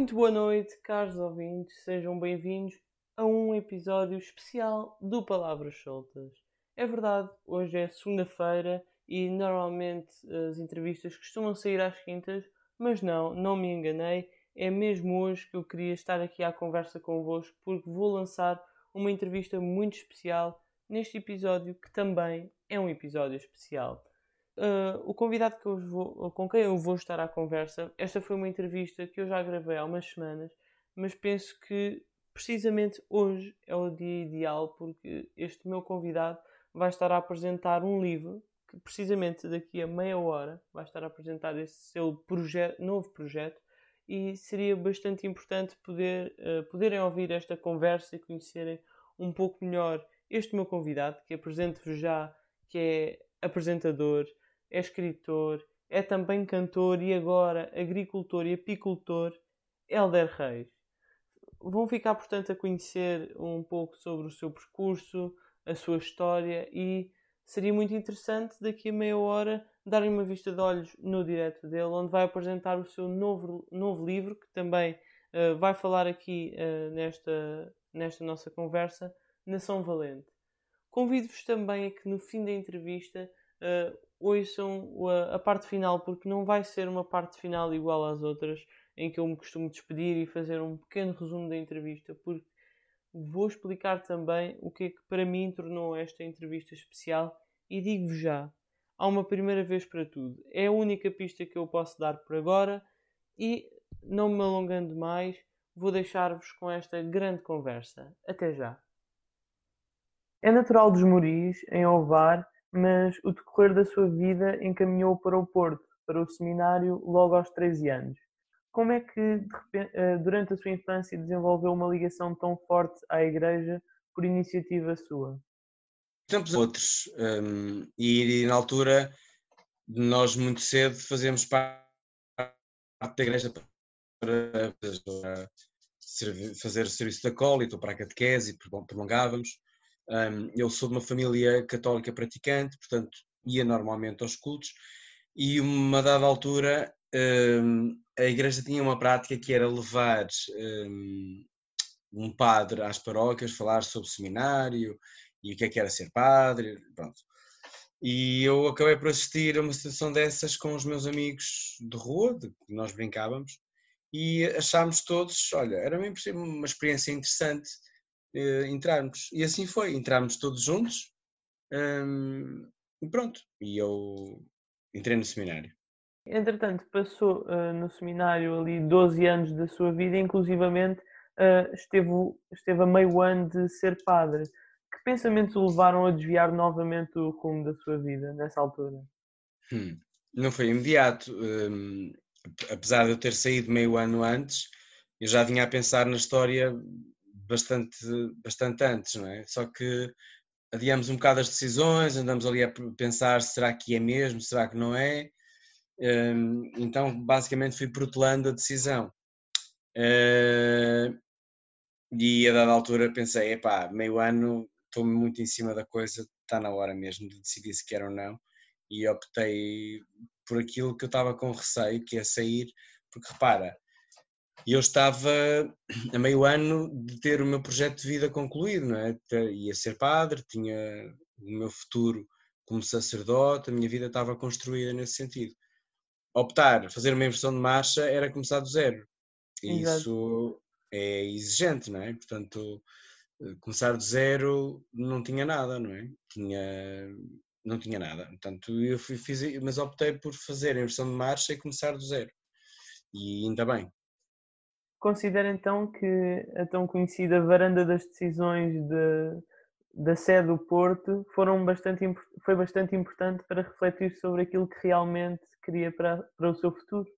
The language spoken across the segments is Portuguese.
Muito boa noite, caros ouvintes, sejam bem-vindos a um episódio especial do Palavras Soltas. É verdade, hoje é segunda-feira e normalmente as entrevistas costumam sair às quintas, mas não, não me enganei, é mesmo hoje que eu queria estar aqui à conversa convosco porque vou lançar uma entrevista muito especial neste episódio que também é um episódio especial. Uh, o convidado que vou, com quem eu vou estar à conversa, esta foi uma entrevista que eu já gravei há umas semanas, mas penso que precisamente hoje é o dia ideal porque este meu convidado vai estar a apresentar um livro que precisamente daqui a meia hora vai estar a apresentar esse seu projeto, novo projeto e seria bastante importante poder, uh, poderem ouvir esta conversa e conhecerem um pouco melhor este meu convidado, que apresento-vos já, que é apresentador, é escritor, é também cantor e agora agricultor e apicultor, Helder Reis. Vão ficar, portanto, a conhecer um pouco sobre o seu percurso, a sua história e seria muito interessante daqui a meia hora darem uma vista de olhos no direto dele, onde vai apresentar o seu novo, novo livro, que também uh, vai falar aqui uh, nesta, nesta nossa conversa, Nação Valente. Convido-vos também a que no fim da entrevista uh, ouçam a, a, parte final, porque não vai ser uma parte final igual às outras, em que eu me costumo despedir e fazer um pequeno resumo da entrevista, porque vou explicar também o que é que para mim tornou esta entrevista especial e digo-vos já, há uma primeira vez para tudo. É a única pista que eu posso dar por agora e, não me alongando mais, vou deixar-vos com esta grande conversa. Até já. É natural dos Moris, em Ovar, mas o decorrer da sua vida encaminhou para o Porto, para o seminário, logo aos 13 anos. Como é que, eh, durante a sua infância, desenvolveu uma ligação tão forte à Igreja por iniciativa sua? Tempos outros, um, e, na altura nós muito cedo fazemos parte da Igreja para, fazer o serviço da acólito, para a catequese, prolongávamos. Um, eu sou de uma família católica praticante, portanto ia normalmente aos cultos e uma dada altura um, a igreja tinha uma prática que era levar um, um padre às paróquias, falar sobre seminário e o que é que era ser padre, pronto. E eu acabei por assistir a uma situação dessas com os meus amigos de rua, de que nós brincávamos, e achámos todos, olha, era uma experiência interessante uh, entrarmos. E assim foi, entramos todos juntos um, e pronto. E eu entrei no seminário. Entretanto, passou uh, no seminário ali 12 anos da sua vida, inclusivamente uh, esteve, esteve a meio ano de ser padre. Que pensamentos o levaram a desviar novamente o rumo da sua vida nessa altura? Hum, não foi imediato. Um, apesar de eu ter saído meio ano antes, eu já vinha a pensar na história bastante, bastante antes, não é? Só que adiamos um bocado as decisões, andamos ali a pensar será que é mesmo, será que não é. Hum, então, basicamente, fui protelando a decisão. Hum, e a dada altura pensei, epá, meio ano, estou muito em cima da coisa, está na hora mesmo de decidir se quer ou não. E optei por aquilo que eu estava com receio, que é sair, porque repara, e eu estava a meio ano de ter o meu projeto de vida concluído, não é? Ia ser padre, tinha o meu futuro como sacerdote, a minha vida estava construída nesse sentido. Optar, fazer uma inversão de marcha era começar do zero. E isso é exigente, não é? Portanto, começar do zero não tinha nada, não é? Tinha, não tinha nada. Portanto, eu fiz, mas optei por fazer a inversão de marcha e começar do zero. E ainda bem, Considera então que a tão conhecida varanda das decisões de, da sede do Porto foram bastante, foi bastante importante para refletir sobre aquilo que realmente queria para, para o seu futuro?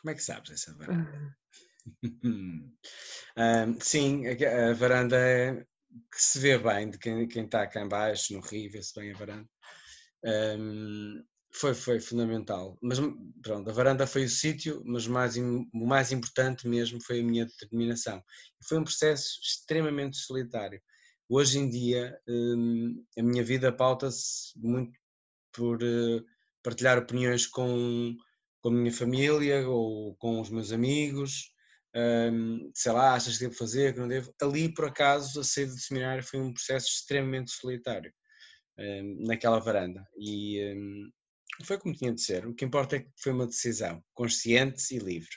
Como é que sabes essa varanda? um, sim, a, a, varanda é que se vê bem de quem, quem está cá embaixo, no rio, vê-se bem a varanda. Um, foi, foi fundamental. Mas pronto, a varanda foi o sítio, mas mais, o mais importante mesmo foi a minha determinação. Foi um processo extremamente solitário. Hoje em dia, hum, a minha vida pauta-se muito por uh, partilhar opiniões com, com a minha família ou com os meus amigos, um, sei lá, achas que devo fazer, que não devo. Ali, por acaso, a saída do seminário foi um processo extremamente solitário, um, naquela varanda. E foi como tinha de ser. O que importa é que foi uma decisão consciente e livre.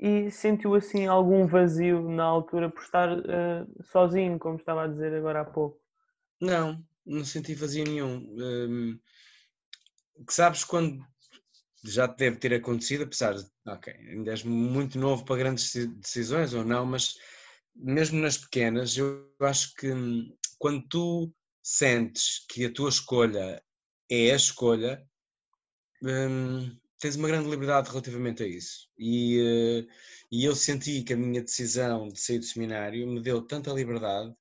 E sentiu assim algum vazio na altura por estar uh, sozinho, como estava a dizer agora há pouco? Não, não senti vazio nenhum. Um, que sabes quando já deve ter acontecido, apesar de, ok, ainda és muito novo para grandes decisões ou não, mas mesmo nas pequenas, eu acho que hum, quando tu sentes que a tua escolha é a escolha, hum, tens uma grande liberdade relativamente a isso. E, uh, e eu senti que a minha decisão de sair do seminário me deu tanta liberdade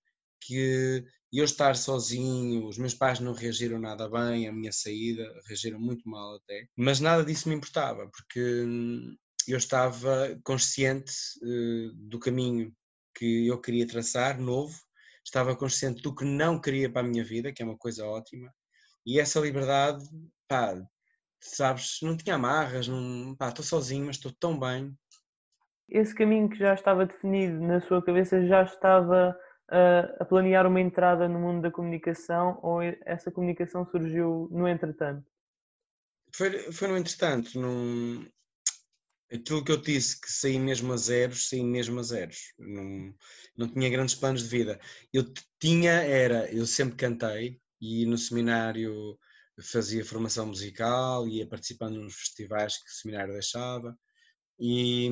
que eu estar sozinho, os meus pais não reagiram nada bem à minha saída, reagiram muito mal até, mas nada disso me importava, porque hum, eu estava consciente uh, do caminho que eu queria traçar, novo, estava consciente do que não queria para a minha vida, que é uma coisa ótima, e essa liberdade, pá, sabes, não tinha amarras, não, pá, estou sozinho, mas estou tão bem. Esse caminho que já estava definido na sua cabeça já estava uh, a planear uma entrada no mundo da comunicação ou essa comunicação surgiu no entretanto? Foi, foi no entretanto, num... aquilo que eu disse que saí mesmo a zeros, saí mesmo a zeros, não, não tinha grandes planos de vida. Eu tinha, era, eu sempre cantei e no seminário fazia formação musical, ia participando nos festivais que o seminário deixava. E,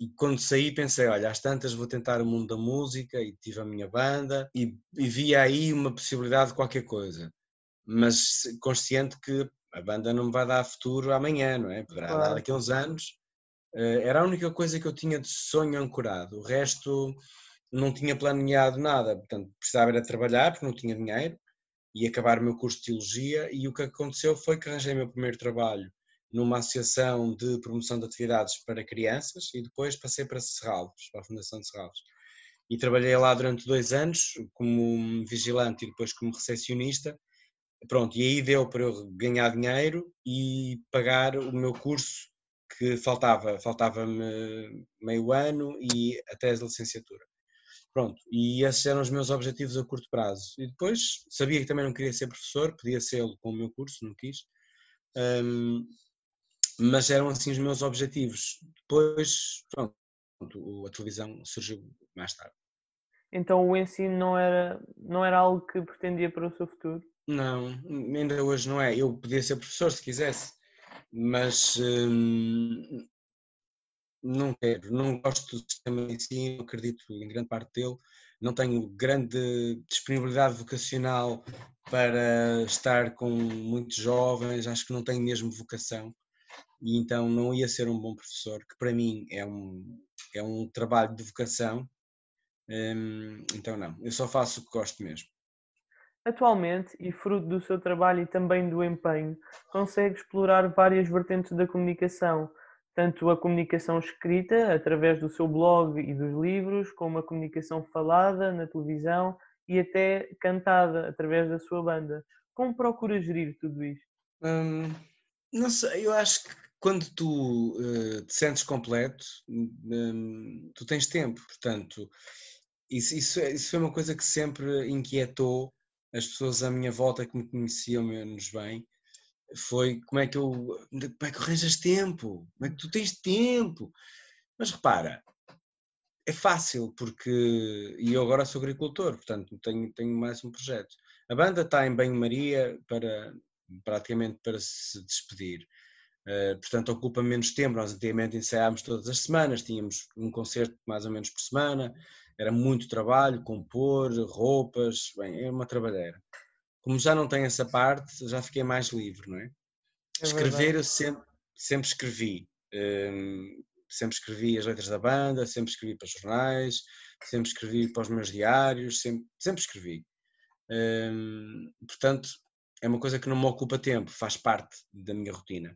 e, quando saí pensei, olha, às tantas vou tentar o mundo da música e tive a minha banda e, e via aí uma possibilidade de qualquer coisa, mas consciente que a banda não me vai dar futuro amanhã, não é? Poderá claro. dar daqui a uns anos. Eh, era a única coisa que eu tinha de sonho ancorado, o resto não tinha planeado nada, portanto precisava era trabalhar porque não tinha dinheiro e acabar o meu curso de Teologia e o que aconteceu foi que arranjei meu primeiro trabalho numa associação de promoção de atividades para crianças e depois passei para Serralves, para a Fundação de Serralves. E trabalhei lá durante dois anos como vigilante e depois como recepcionista. Pronto, e aí deu para eu ganhar dinheiro e pagar o meu curso que faltava, faltava-me meio ano e até a licenciatura. Pronto, e esses eram os meus objetivos a curto prazo. E depois sabia que também não queria ser professor, podia ser com o meu curso, não quis. Um, mas eram assim os meus objetivos. Depois, pronto, a televisão surgiu mais tarde. Então o ensino não era, não era algo que pretendia para o seu futuro? Não, ainda hoje não é. Eu podia ser professor se quisesse, mas hum, não quero, não gosto do sistema de ensino, acredito em grande parte dele, não tenho grande disponibilidade vocacional para estar com muitos jovens, acho que não tenho mesmo vocação. E então não ia ser um bom professor, que para mim é um, é um trabalho de vocação, hum, então não, eu só faço o que gosto mesmo. Atualmente, e fruto do seu trabalho e também do empenho, consegue explorar várias vertentes da comunicação, tanto a comunicação escrita, através do seu blog e dos livros, como a comunicação falada na televisão e até cantada, através da sua banda. Como procura gerir tudo isto? Hum, não sei, eu acho que quando tu uh, te sentes completo, um, tu tens tempo, portanto, isso, isso, é, isso foi uma coisa que sempre inquietou as pessoas à minha volta que me conheciam menos bem, foi como é que eu, como é que arranjas tempo? Como é que tu tens tempo? Mas repara, é fácil porque, e eu agora sou agricultor, portanto tenho, tenho mais um projeto. A banda está em banho-maria para, praticamente para se despedir. Uh, portanto, ocupa menos tempo. Nós antigamente ensaiámos todas as semanas, tínhamos um concerto mais ou menos por semana, era muito trabalho, compor, roupas, bem, é uma trabalheira. Como já não tenho essa parte, já fiquei mais livre, não é? é Escrever eu sempre, sempre escrevi. Um, sempre escrevi as letras da banda, sempre escrevi para jornais, sempre escrevi para os meus diários, sempre, sempre escrevi. Um, portanto, é uma coisa que não me ocupa tempo, faz parte da minha rotina.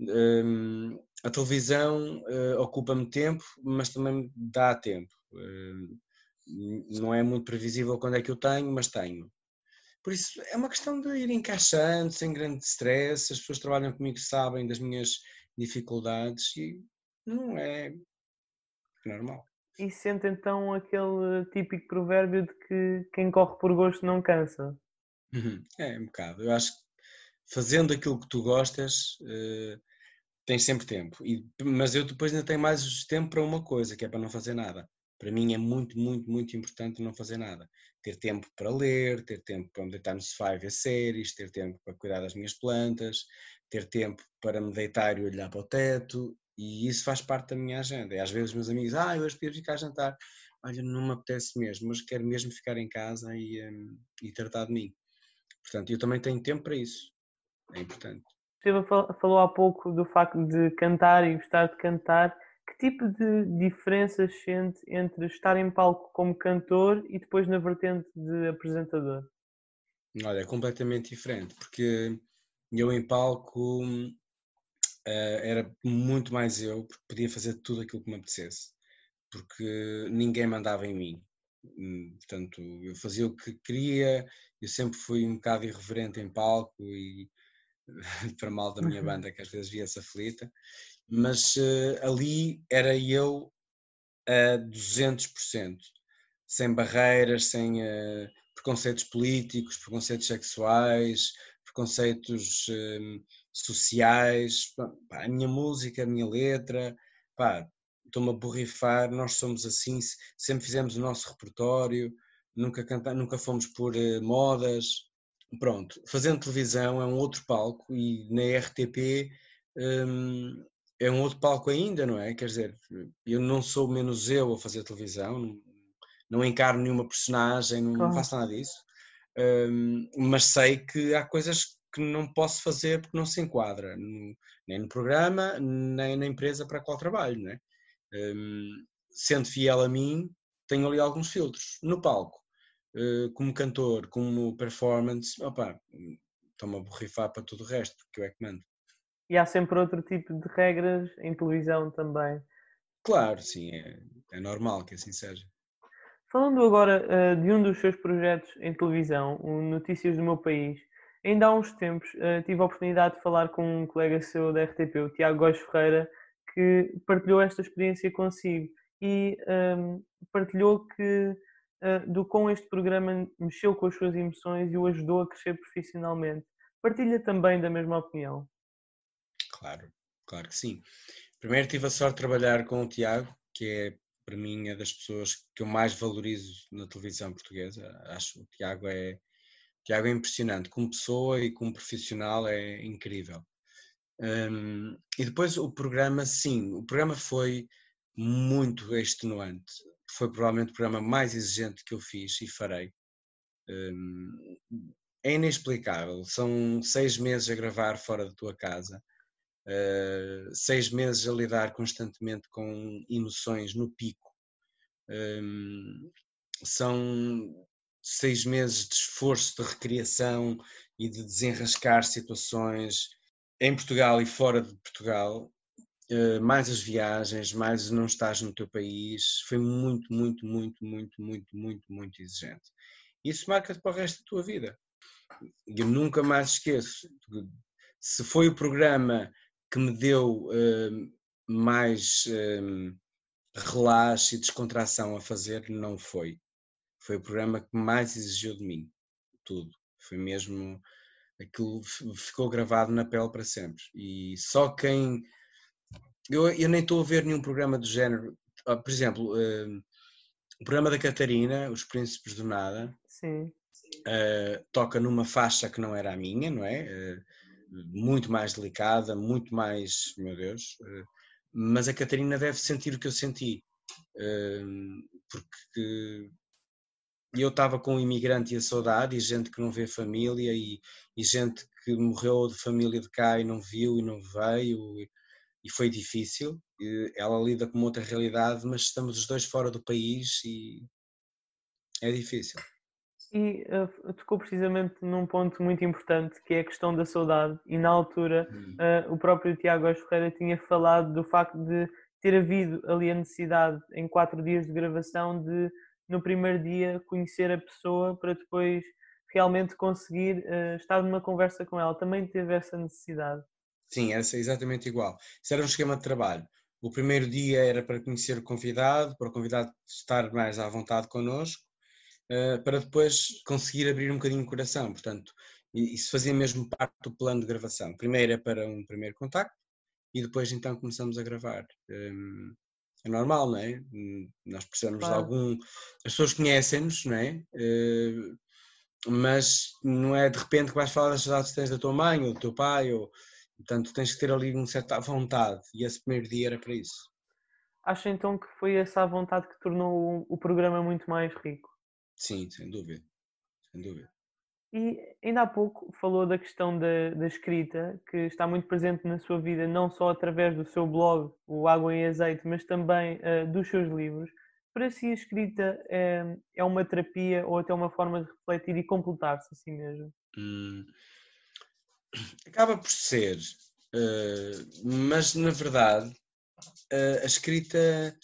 Um, a televisão uh, ocupa-me tempo, mas também dá tempo. Uh, não é muito previsível quando é que eu tenho, mas tenho. Por isso é uma questão de ir encaixando, sem grande stress. As pessoas que trabalham comigo sabem das minhas dificuldades e não é. normal. E sente então aquele típico provérbio de que quem corre por gosto não cansa. Uhum. É, um bocado. Eu acho que fazendo aquilo que tu gostas, uh, tens sempre tempo. E, mas eu depois ainda tenho mais tempo para uma coisa, que é para não fazer nada. Para mim é muito, muito, muito importante não fazer nada. Ter tempo para ler, ter tempo para me deitar no sofá e ver séries, ter tempo para cuidar das minhas plantas, ter tempo para me deitar e olhar para o teto. E isso faz parte da minha agenda. E às vezes meus amigos, ah, hoje podia ficar a jantar. Olha, não me apetece mesmo, mas quero mesmo ficar em casa e, um, e tratar de mim. Portanto, eu também tenho tempo para isso. É importante. Você falou há pouco do facto de cantar e gostar de cantar. Que tipo de diferenças sente entre estar em palco como cantor e depois na vertente de apresentador? Olha, é completamente diferente, porque eu em palco uh, era muito mais eu, porque podia fazer tudo aquilo que me apetecesse, porque ninguém mandava em mim. Hum, portanto, eu fazia o que queria, eu sempre fui um bocado irreverente em palco e para mal da minha uhum. banda que às vezes via-se aflita, mas uh, ali era eu a 200%, sem barreiras, sem uh, preconceitos políticos, preconceitos sexuais, preconceitos uh, sociais, pá, a minha música, a minha letra, estou-me a borrifar, nós somos assim, sempre fizemos o nosso repertório, nunca, canta, nunca fomos por modas, pronto, fazendo televisão é um outro palco e na RTP um, é um outro palco ainda, não é? Quer dizer, eu não sou menos eu a fazer televisão, não, não encarno nenhuma personagem, não, claro. faço nada disso, um, mas sei que há coisas que não posso fazer porque não se enquadra, nem no programa, nem na empresa para a qual trabalho, não é? Um, sendo fiel a mim, tenho ali alguns filtros. No palco, uh, como cantor, como performance, opa, estou-me a borrifar para tudo o resto, porque eu é que mando. E há sempre outro tipo de regras em televisão também. Claro, sim, é, é normal que assim seja. Falando agora uh, de um dos seus projetos em televisão, o Notícias do Meu País, ainda há uns tempos uh, tive a oportunidade de falar com um colega seu da RTP, o Tiago Góes Ferreira, que partilhou esta experiência consigo e um, ehm, partilhou que uh, do com este programa mexeu com as suas emoções e o ajudou a crescer profissionalmente. Partilha também da mesma opinião? Claro, claro que sim. Primeiro tive a sorte de trabalhar com o Tiago, que é para mim é das pessoas que eu mais valorizo na televisão portuguesa. Acho que o Tiago é, o Tiago é impressionante, como pessoa e como profissional é incrível. Um, e depois o programa, sim, o programa foi muito extenuante. Foi provavelmente o programa mais exigente que eu fiz e farei. Um, é inexplicável. São seis meses a gravar fora da tua casa, uh, seis meses a lidar constantemente com emoções no pico. Um, são seis meses de esforço de recriação e de desenrascar situações em Portugal e fora de Portugal, eh, mais as viagens, mais não estás no teu país, foi muito, muito, muito, muito, muito, muito, muito exigente. Isso marca-te para o resto da tua vida. Eu nunca mais esqueço. Se foi o programa que me deu uh, mais uh, relaxe e descontração a fazer, não foi. Foi o programa que mais exigiu de mim. Tudo. Foi mesmo aquilo ficou gravado na pele para sempre. E só quem. Eu, eu nem estou a ver nenhum programa do género. Ah, por exemplo, uh, o programa da Catarina, Os Príncipes do Nada, uh, toca numa faixa que não era a minha, não é? Uh, muito mais delicada, muito mais. Meu Deus. mas a Catarina deve sentir o que eu senti. porque e eu estava com o imigrante e a saudade, e gente que não vê família, e, e, gente que morreu de família de cá e não viu e não veio, e, e foi difícil. E ela lida com outra realidade, mas estamos os dois fora do país e é difícil. E uh, tocou precisamente num ponto muito importante, que é a questão da saudade. E na altura, uh, o próprio Tiago Ferreira tinha falado do facto de ter havido ali a necessidade, em quatro dias de gravação, de no primeiro dia conhecer a pessoa para depois realmente conseguir uh, estar numa conversa com ela. Também teve essa necessidade. Sim, essa é exatamente igual. Isso era um esquema de trabalho. O primeiro dia era para conhecer o convidado, para o convidado estar mais à vontade connosco, uh, para depois conseguir abrir um bocadinho o coração. Portanto, isso fazia mesmo parte do plano de gravação. Primeiro é para um primeiro contacto e depois então começamos a gravar. Um, é normal, não é? Nós precisamos claro. de algum. As pessoas conhecem-nos, não é? Uh, mas não é de repente que vais falar das saudades que tens da tua mãe ou do teu pai, ou, portanto tens que ter ali uma certa vontade e esse primeiro dia era para isso. Acho então que foi essa vontade que tornou o programa muito mais rico. Sim, sem dúvida, sem dúvida. E ainda há pouco falou da questão da, da, escrita, que está muito presente na sua vida, não só através do seu blog, o Água em Azeite, mas também uh, dos seus livros. Para si, a escrita é, é, uma terapia ou até uma forma de refletir e completar-se a si mesmo? Hum, acaba por ser, uh, mas na verdade, uh, a escrita.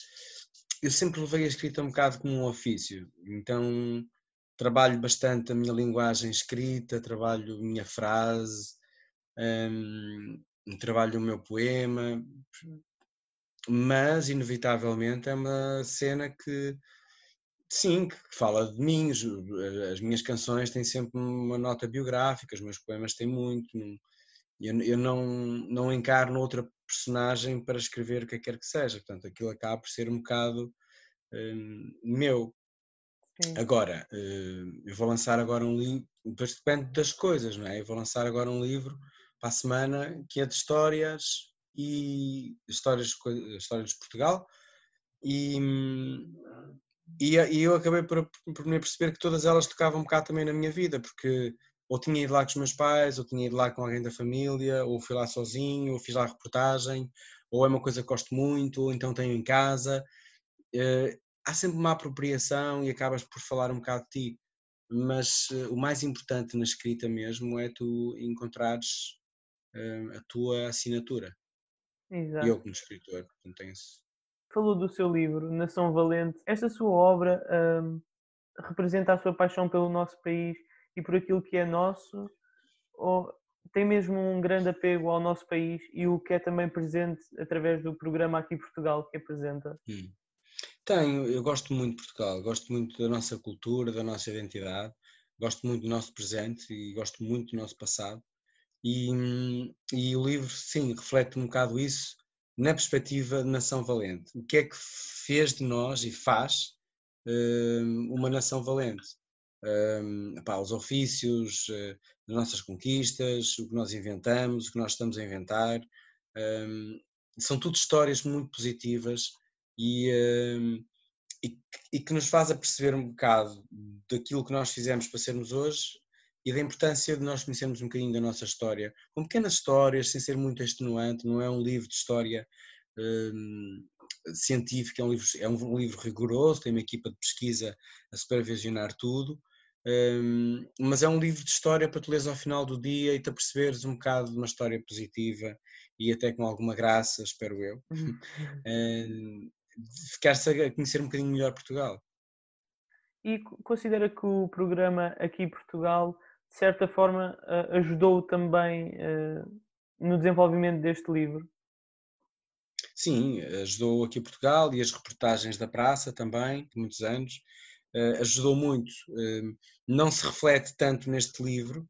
Eu sempre levei a escrita um bocado como um ofício, então trabalho bastante a minha linguagem escrita, trabalho a minha frase, um, trabalho o meu poema, mas inevitavelmente é uma cena que sim, que fala de mim, as minhas canções têm sempre uma nota biográfica, os meus poemas têm muito, eu, eu não, não encarno outra personagem para escrever o que quer que seja, portanto aquilo acaba por ser um bocado um, meu, Sim. Agora, eh, eu vou lançar agora um livro, depois depende das coisas, não é? Eu vou lançar agora um livro para a semana que é de histórias e histórias, histórias de Portugal e, e, e eu acabei por, por me perceber que todas elas tocavam um bocado também na minha vida, porque ou tinha ido lá com os meus pais, ou tinha ido lá com alguém da família, ou fui lá sozinho, ou fiz lá reportagem, ou é uma coisa que gosto muito, ou então tenho em casa. Eh, há sempre uma apropriação e acabas por falar um bocado de ti, mas uh, o mais importante na escrita mesmo é tu encontrares uh, a tua assinatura. Exato. Eu como escritor, portanto tenho esse... Falou do seu livro, Nação Valente. Esta sua obra um, representa a sua paixão pelo nosso país e por aquilo que é nosso? Ou tem mesmo um grande apego ao nosso país e o que é também presente através do programa Aqui Portugal que apresenta? Hum. Tenho, eu gosto muito de Portugal, gosto muito da nossa cultura, da nossa identidade, gosto muito do nosso presente e gosto muito do nosso passado. E, e o livro, sim, reflete um bocado isso na perspectiva de nação valente. O que é que fez de nós e faz um, uma nação valente? Pá, os ofícios, uh, as nossas conquistas, o que nós inventamos, o que nós estamos a inventar. São tudo histórias muito positivas e, e, que nos faz a perceber um bocado daquilo que nós fizemos para sermos hoje e da importância de nós conhecermos um bocadinho da nossa história, com pequenas histórias, sem ser muito extenuante, não é um livro de história científica, é um, livro, é um livro rigoroso, tem uma equipa de pesquisa a supervisionar tudo, um, mas é um livro de história para tu leres ao final do dia e te perceberes um bocado de uma história positiva e até com alguma graça, espero eu. um, ficar-se a conhecer um bocadinho melhor Portugal. E considera que o programa aqui em Portugal, de certa forma, ajudou também no desenvolvimento deste livro? Sim, ajudou aqui Portugal e as reportagens da praça também, muitos anos, ajudou muito. Não se reflete tanto neste livro,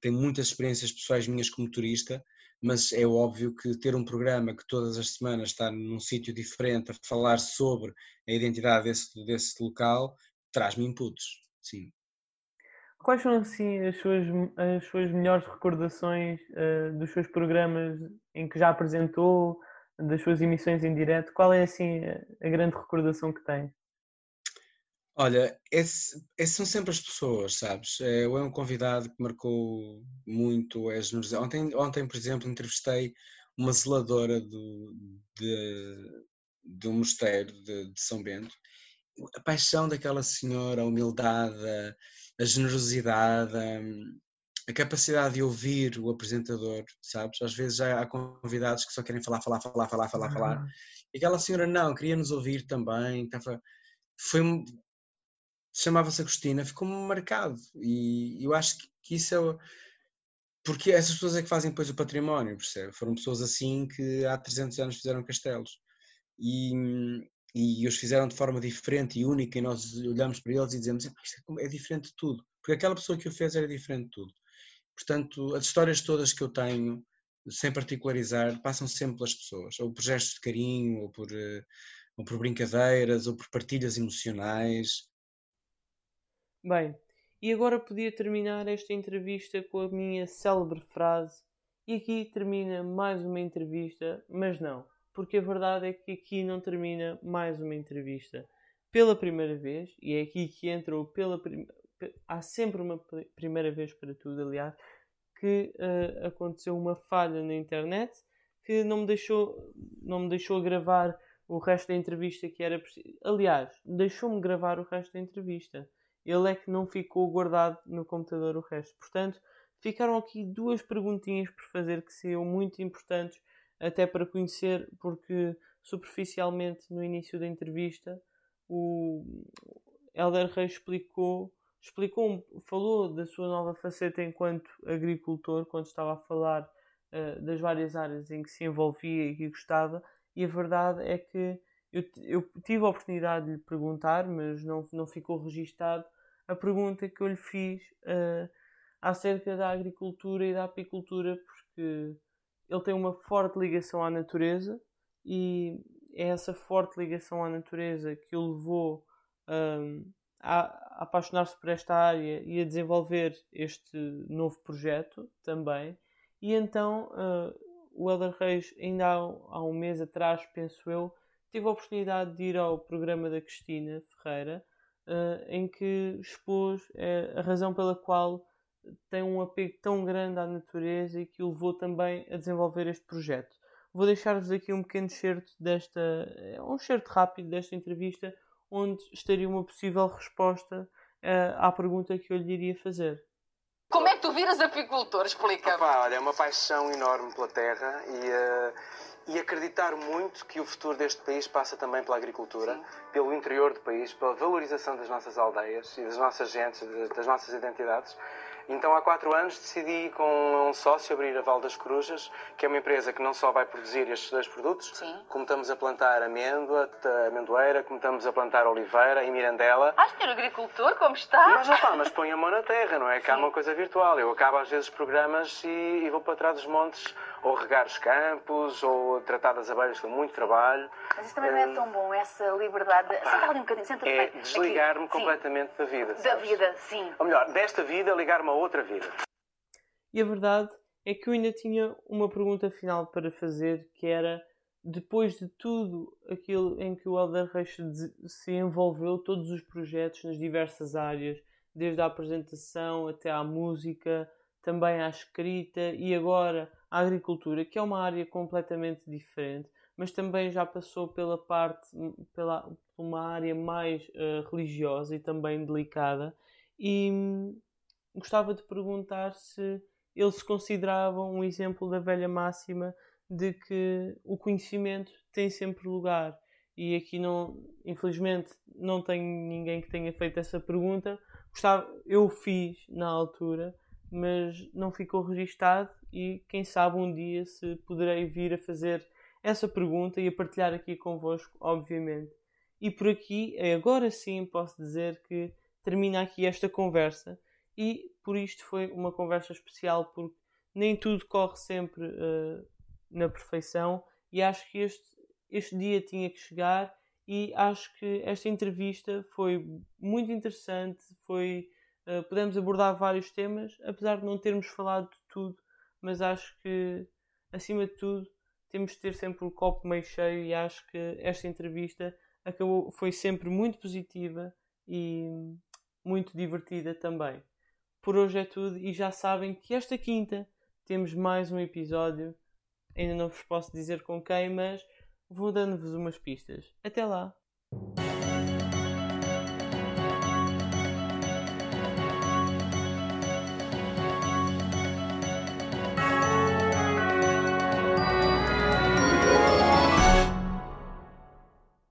tenho muitas experiências pessoais minhas como turista, mas é óbvio que ter um programa que todas as semanas está num sítio diferente a falar sobre a identidade desse, desse local traz-me inputs, sim. Quais são assim as suas, as suas melhores recordações uh, dos seus programas em que já apresentou, das suas emissões em direto? Qual é assim a grande recordação que tem? Olha, esse, esse são sempre as pessoas, sabes? É, ou é um convidado que marcou muito, é generosidade. Ontem, ontem, por exemplo, entrevistei uma zeladora do, de, do mosteiro de, de São Bento. A paixão daquela senhora, a humildade, a generosidade, a capacidade de ouvir o apresentador, sabes? Às vezes já há convidados que só querem falar, falar, falar, falar, falar, falar. E aquela senhora não, queria nos ouvir também. Estava, foi chamava-se Agostina, ficou-me marcado e eu acho que isso é porque essas pessoas é que fazem depois o património, percebe? Foram pessoas assim que há 300 anos fizeram castelos. E, e os fizeram de forma diferente e única, e nós olhamos para eles e dizemos: isto é, é diferente de tudo, porque aquela pessoa que o fez era diferente de tudo. Portanto, as histórias todas que eu tenho, sem particularizar, passam sempre pelas pessoas, ou por gestos de carinho, ou por, eh, ou por brincadeiras, ou por partilhas emocionais. Bem, e agora podia terminar esta entrevista com a minha célebre frase, e aqui termina mais uma entrevista, mas não, porque a verdade é que aqui não termina mais uma entrevista. Pela primeira vez, e é aqui que entrou pela primeira há sempre uma primeira vez para tudo, aliás, que uh, aconteceu uma falha na internet que não me deixou, não me deixou gravar o resto da entrevista que era preciso. Aliás, deixou-me gravar o resto da entrevista. Ele é que não ficou guardado no computador o resto. Portanto, ficaram aqui duas perguntinhas por fazer que seriam muito importantes até para conhecer, porque superficialmente no início da entrevista o Helder Reis explicou explicou falou da sua nova faceta enquanto agricultor, quando estava a falar uh, das várias áreas em que se envolvia e que gostava, e a verdade é que eu, eu, tive a oportunidade de lhe perguntar, mas não, não ficou registado, a pergunta que eu lhe fiz uh, acerca da agricultura e da apicultura, porque ele tem uma forte ligação à natureza e é essa forte ligação à natureza que o levou um, a, apaixonar-se por esta área e a desenvolver este novo projeto também. E então uh, o Helder Reis, ainda há, há, um mês atrás, penso eu, teve a oportunidade de ir ao programa da Cristina Ferreira, uh, em que expôs uh, a razão pela qual tem um apego tão grande à natureza e que o levou também a desenvolver este projeto. Vou deixar-vos aqui um pequeno excerto desta, um excerto rápido desta entrevista, onde estaria uma possível resposta uh, à pergunta que eu lhe iria fazer. Como é que tu viras apicultor? Explica-me. Olha, é uma paixão enorme pela terra e, uh, e acreditar muito que o futuro deste país passa também pela agricultura, Sim. pelo interior do país, pela valorização das nossas aldeias e das nossas gentes, das nossas identidades. Então, há quatro anos, decidi com um sócio abrir a Val das Corujas, que é uma empresa que não só vai produzir estes dois produtos, Sim. como estamos a plantar amêndoa, amendoeira, como estamos a plantar oliveira e mirandela. Ah, senhor agricultor, como está? Mas, opa, mas põe a mão na terra, não é? Que há uma coisa virtual. Eu acabo às vezes programas e, e vou para trás dos montes ou regar os campos, ou tratar das abelhas com muito trabalho. Mas isso também não é hum. tão bom, essa liberdade. De... Senta ali um bocadinho, senta É desligar-me completamente da vida. Da vida, sim. Ou melhor, desta vida, ligar-me a outra vida. E a verdade é que eu ainda tinha uma pergunta final para fazer, que era depois de tudo aquilo em que o Helder Reis se envolveu, todos os projetos nas diversas áreas, desde a apresentação até à música, também à escrita e agora à agricultura, que é uma área completamente diferente, mas também já passou pela parte, pela uma área mais uh, religiosa e também delicada. E hum, gostava de perguntar se ele se considerava um exemplo da velha máxima de que o conhecimento tem sempre lugar. E aqui não, infelizmente, não tenho ninguém que tenha feito essa pergunta. Gostava, eu fiz na altura, mas não ficou registado e quem sabe um dia se poderei vir a fazer essa pergunta e a partilhar aqui convosco, obviamente. E por aqui, agora sim, posso dizer que termina aqui esta conversa. E por isto foi uma conversa especial porque nem tudo corre sempre uh, na perfeição. E acho que este, este dia tinha que chegar. E acho que esta entrevista foi muito interessante, foi Uh, podemos abordar vários temas, apesar de não termos falado de tudo, mas acho que, acima de tudo, temos de ter sempre o copo meio cheio e acho que esta entrevista acabou, foi sempre muito positiva e muito divertida também. Por hoje é tudo e já sabem que esta quinta temos mais um episódio. Ainda não vos posso dizer com quem, mas vou dando-vos umas pistas. Até lá!